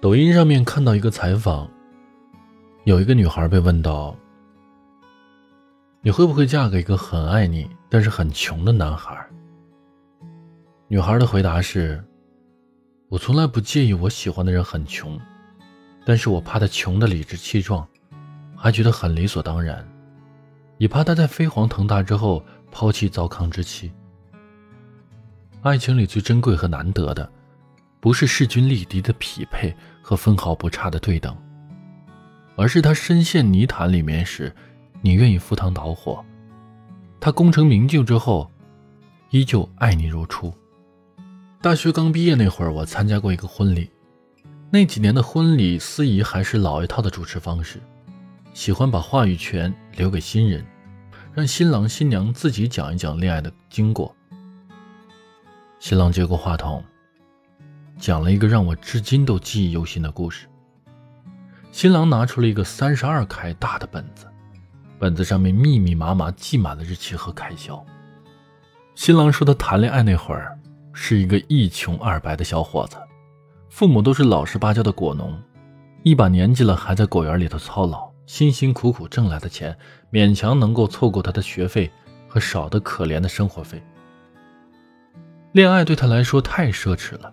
抖音上面看到一个采访，有一个女孩被问到：“你会不会嫁给一个很爱你但是很穷的男孩？”女孩的回答是：“我从来不介意我喜欢的人很穷，但是我怕他穷的理直气壮，还觉得很理所当然，也怕他在飞黄腾达之后抛弃糟糠之妻。爱情里最珍贵和难得的。”不是势均力敌的匹配和分毫不差的对等，而是他深陷泥潭里面时，你愿意赴汤蹈火；他功成名就之后，依旧爱你如初。大学刚毕业那会儿，我参加过一个婚礼，那几年的婚礼司仪还是老一套的主持方式，喜欢把话语权留给新人，让新郎新娘自己讲一讲恋爱的经过。新郎接过话筒。讲了一个让我至今都记忆犹新的故事。新郎拿出了一个三十二开大的本子，本子上面密密麻麻记满了日期和开销。新郎说他谈恋爱那会儿是一个一穷二白的小伙子，父母都是老实巴交的果农，一把年纪了还在果园里头操劳，辛辛苦苦挣来的钱勉强能够凑够他的学费和少得可怜的生活费。恋爱对他来说太奢侈了。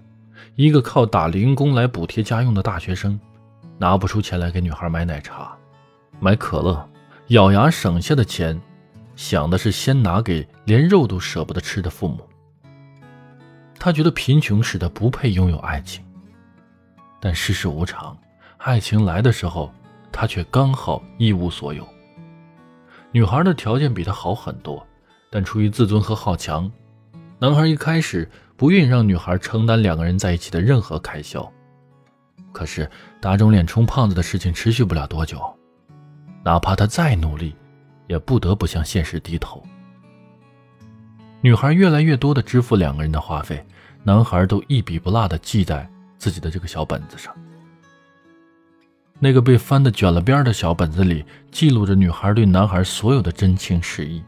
一个靠打零工来补贴家用的大学生，拿不出钱来给女孩买奶茶、买可乐，咬牙省下的钱，想的是先拿给连肉都舍不得吃的父母。他觉得贫穷使他不配拥有爱情，但世事无常，爱情来的时候，他却刚好一无所有。女孩的条件比他好很多，但出于自尊和好强，男孩一开始。不愿让女孩承担两个人在一起的任何开销，可是打肿脸充胖子的事情持续不了多久，哪怕他再努力，也不得不向现实低头。女孩越来越多的支付两个人的花费，男孩都一笔不落的记在自己的这个小本子上。那个被翻的卷了边的小本子里，记录着女孩对男孩所有的真情实意，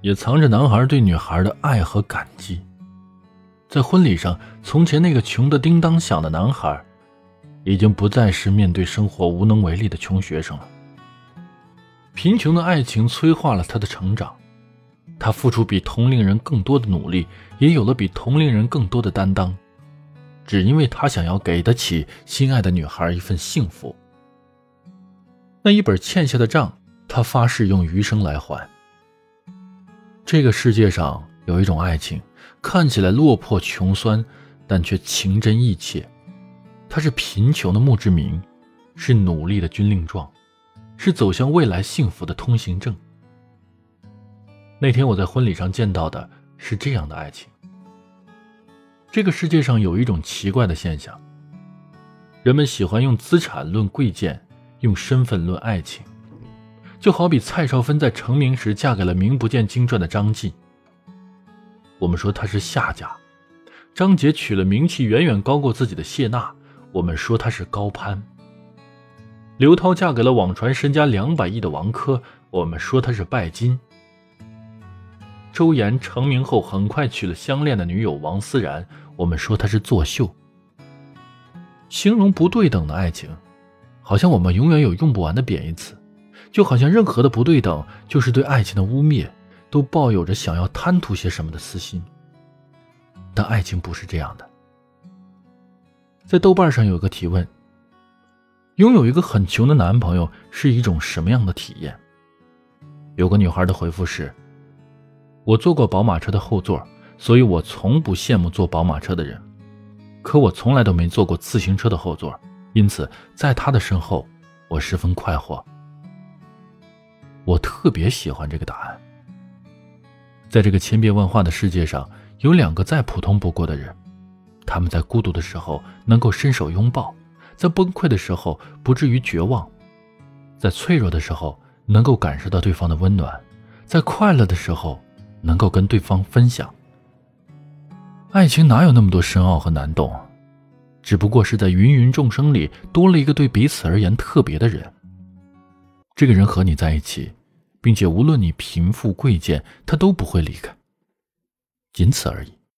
也藏着男孩对女孩的爱和感激。在婚礼上，从前那个穷得叮当响的男孩，已经不再是面对生活无能为力的穷学生了。贫穷的爱情催化了他的成长，他付出比同龄人更多的努力，也有了比同龄人更多的担当，只因为他想要给得起心爱的女孩一份幸福。那一本欠下的账，他发誓用余生来还。这个世界上有一种爱情。看起来落魄穷酸，但却情真意切。他是贫穷的墓志铭，是努力的军令状，是走向未来幸福的通行证。那天我在婚礼上见到的是这样的爱情。这个世界上有一种奇怪的现象：人们喜欢用资产论贵贱，用身份论爱情。就好比蔡少芬在成名时嫁给了名不见经传的张晋。我们说他是下家，张杰娶了名气远远高过自己的谢娜，我们说他是高攀。刘涛嫁给了网传身家两百亿的王珂，我们说他是拜金。周岩成名后很快娶了相恋的女友王思然，我们说他是作秀。形容不对等的爱情，好像我们永远有用不完的贬义词，就好像任何的不对等就是对爱情的污蔑。都抱有着想要贪图些什么的私心，但爱情不是这样的。在豆瓣上有个提问：拥有一个很穷的男朋友是一种什么样的体验？有个女孩的回复是：我坐过宝马车的后座，所以我从不羡慕坐宝马车的人。可我从来都没坐过自行车的后座，因此在他的身后，我十分快活。我特别喜欢这个答案。在这个千变万化的世界上，有两个再普通不过的人，他们在孤独的时候能够伸手拥抱，在崩溃的时候不至于绝望，在脆弱的时候能够感受到对方的温暖，在快乐的时候能够跟对方分享。爱情哪有那么多深奥和难懂，只不过是在芸芸众生里多了一个对彼此而言特别的人。这个人和你在一起。并且无论你贫富贵贱，他都不会离开，仅此而已。